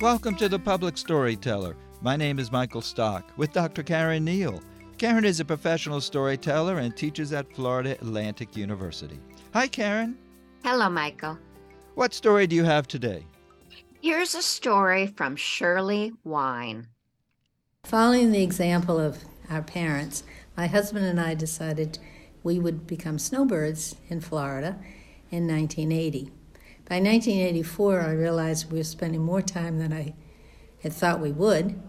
Welcome to the Public Storyteller. My name is Michael Stock with Dr. Caren Neile. Caren is a professional storyteller and teaches at Florida Atlantic University. Hi, Caren. Hello, Michael. What story do you have today? Here's a story from Shirley Wine. Following the example of our parents, my husband and I decided we would become snowbirds in Florida in 1980. By 1984, I realized we were spending more time than I had thought we would,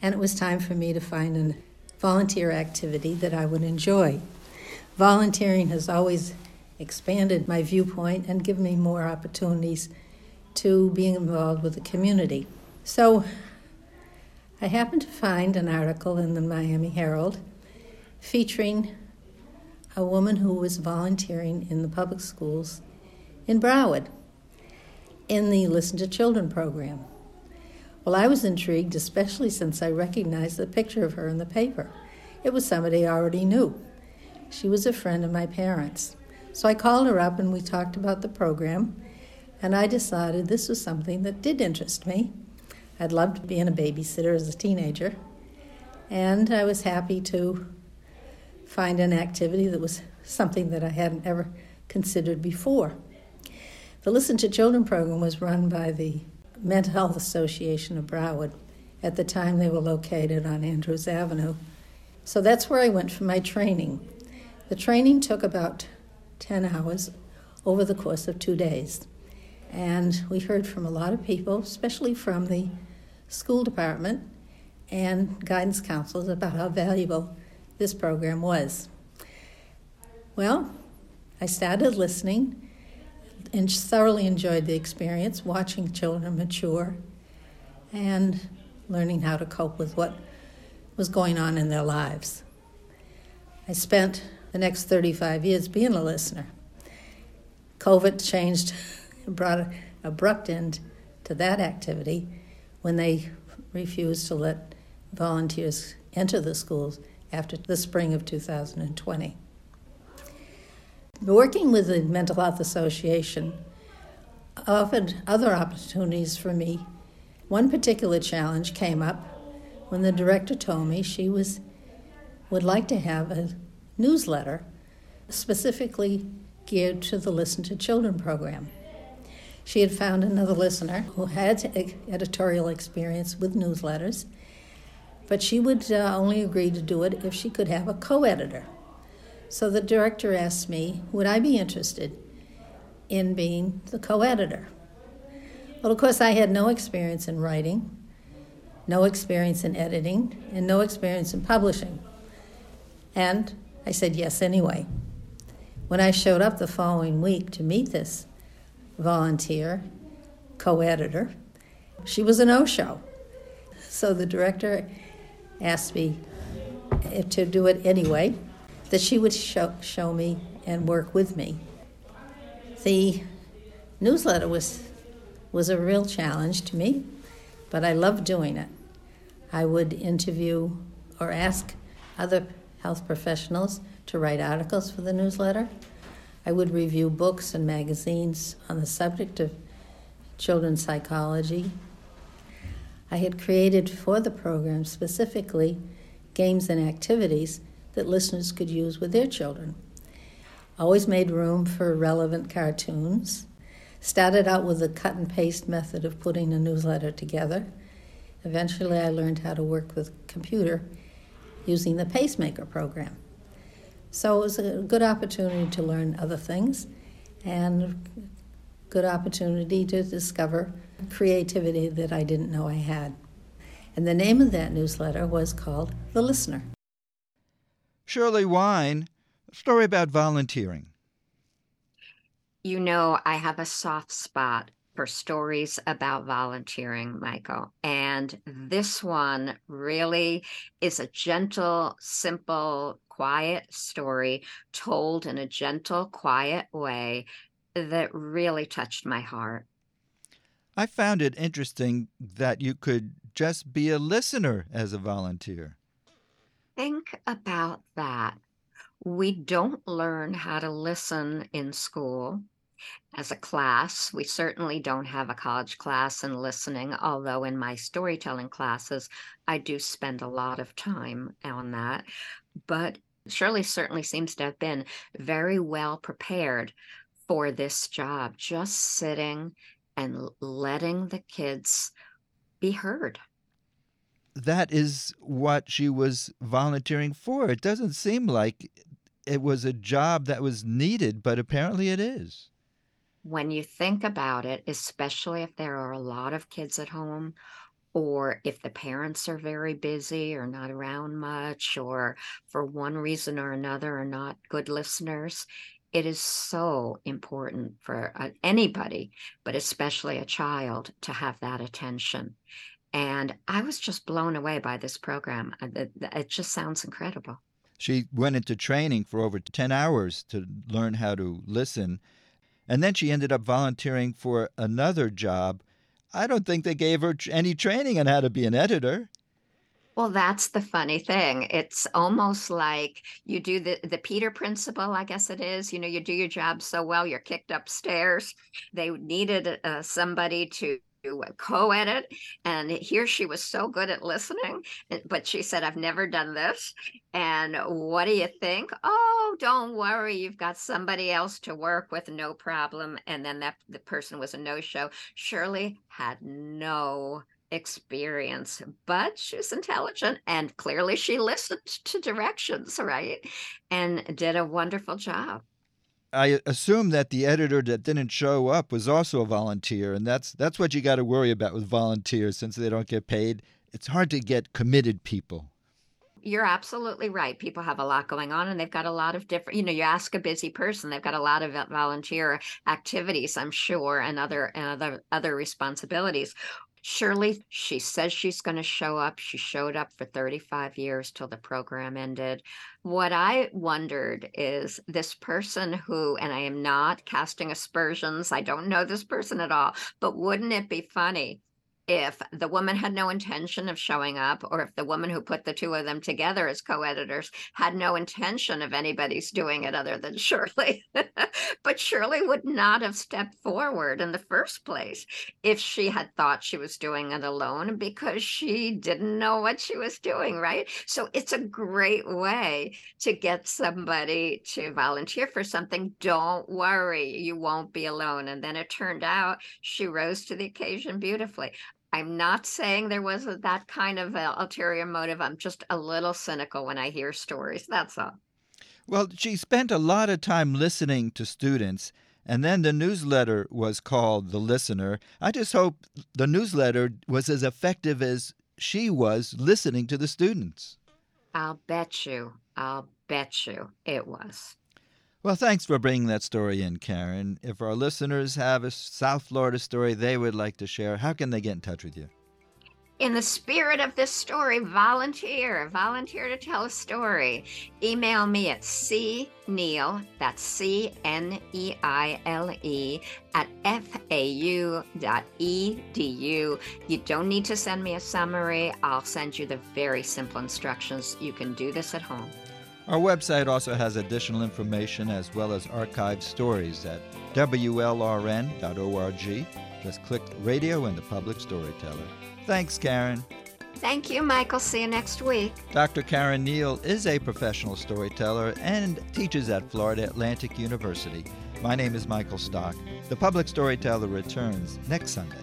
and it was time for me to find a volunteer activity that I would enjoy. Volunteering has always expanded my viewpoint and given me more opportunities to being involved with the community. So I happened to find an article in the Miami Herald featuring a woman who was volunteering in the public schools in Broward in the Listen to Children program. Well, I was intrigued, especially since I recognized the picture of her in the paper. It was somebody I already knew. She was a friend of my parents. So I called her up and we talked about the program, and I decided this was something that did interest me. I'd loved being a babysitter as a teenager, and I was happy to find an activity that was something that I hadn't ever considered before. The Listen to Children program was run by the Mental Health Association of Broward. At the time, they were located on Andrews Avenue. So that's where I went for my training. The training took about 10 hours over the course of two days. And we heard from a lot of people, especially from the school department and guidance counselors, about how valuable this program was. Well, I started listening and thoroughly enjoyed the experience, watching children mature and learning how to cope with what was going on in their lives. I spent the next 35 years being a listener. COVID changed, brought an abrupt end to that activity when they refused to let volunteers enter the schools after the spring of 2020. Working with the Mental Health Association offered other opportunities for me. One particular challenge came up when the director told me she was would like to have a newsletter specifically geared to the Listen to Children program. She had found another listener who had editorial experience with newsletters but she would uh, only agree to do it if she could have a co editor. So the director asked me, would I be interested in being the co editor? Well, of course, I had no experience in writing, no experience in editing, and no experience in publishing. And I said yes anyway. When I showed up the following week to meet this volunteer, co editor, she was a no show. So the director asked me to do it anyway, that she would show, show me and work with me. The newsletter was, was a real challenge to me, but I loved doing it. I would interview or ask other health professionals to write articles for the newsletter. I would review books and magazines on the subject of children's psychology I had created for the program specifically games and activities that listeners could use with their children. Always made room for relevant cartoons. Started out with the cut and paste method of putting a newsletter together. Eventually, I learned how to work with computer using the PageMaker program. So it was a good opportunity to learn other things and good opportunity to discover creativity that I didn't know I had. And the name of that newsletter was called The Listener. Shirley Wine, a story about volunteering. You know, I have a soft spot for stories about volunteering, Michael. And this one really is a gentle, simple, quiet story told in a gentle, quiet way that really touched my heart. I found it interesting that you could just be a listener as a volunteer. Think about that. We don't learn how to listen in school as a class. We certainly don't have a college class in listening, although in my storytelling classes, I do spend a lot of time on that. But Shirley certainly seems to have been very well prepared for this job, just sitting and letting the kids be heard. That is what she was volunteering for. It doesn't seem like it was a job that was needed, but apparently it is when you think about it, especially if there are a lot of kids at home, or if the parents are very busy or not around much, or for one reason or another are not good listeners, it is so important for uh, anybody, but especially a child, to have that attention. And I was just blown away by this program. It just sounds incredible. She went into training for over 10 hours to learn how to listen and then she ended up volunteering for another job. I don't think they gave her any training on how to be an editor. Well, that's the funny thing. It's almost like you do the the Peter principle, I guess it is. You know, you do your job so well, you're kicked upstairs. They needed uh, uh somebody to uh, co-edit and here she was so good at listening eh, but she said i've never done this and what do you think oh don't worry you've got somebody else to work with no problem and then that the person was a no-show shirley had no experience but she was intelligent and clearly she listened to directions right and did a wonderful job I assume that the editor that didn't show up was also a volunteer, and that's that's what you got to worry about with volunteers since they don't get paid. It's hard to get committed people. You're absolutely right. People have a lot going on and they've got a lot of different, you know, you ask a busy person, they've got a lot of volunteer activities, I'm sure, and other and other other responsibilities. Shirley, she says she's going to show up. She showed up for 35 years till the program ended. What I wondered is this person who, and I am not casting aspersions, I don't know this person at all, but wouldn't it be funny if the woman had no intention of showing up, or if the woman who put the two of them together as co editors had no intention of anybody's doing it other than Shirley. but Shirley would not have stepped forward in the first place if she had thought she was doing it alone because she didn't know what she was doing, right? So it's a great way to get somebody to volunteer for something. Don't worry, you won't be alone. And then it turned out she rose to the occasion beautifully. I'm not saying there was a, that kind of ulterior motive. I'm just a little cynical when I hear stories. That's all. Well, she spent a lot of time listening to students, and then the newsletter was called The Listener. I just hope the newsletter was as effective as she was listening to the students. I'll bet you. I'll bet you it was. Well, thanks for bringing that story in, Caren. If our listeners have a South Florida story they would like to share, how can they get in touch with you? In the spirit of this story, volunteer, volunteer to tell a story. Email me at cneile, that's C N E I L E, at fau.edu. You don't need to send me a summary. I'll send you the very simple instructions. You can do this at home. Our website also has additional information as well as archived stories at WLRN.org. Just click radio and the public storyteller. Thanks, Caren. Thank you, Michael. See you next week. Dr. Caren Neile is a professional storyteller and teaches at Florida Atlantic University. My name is Michael Stock. The Public Storyteller returns next Sunday.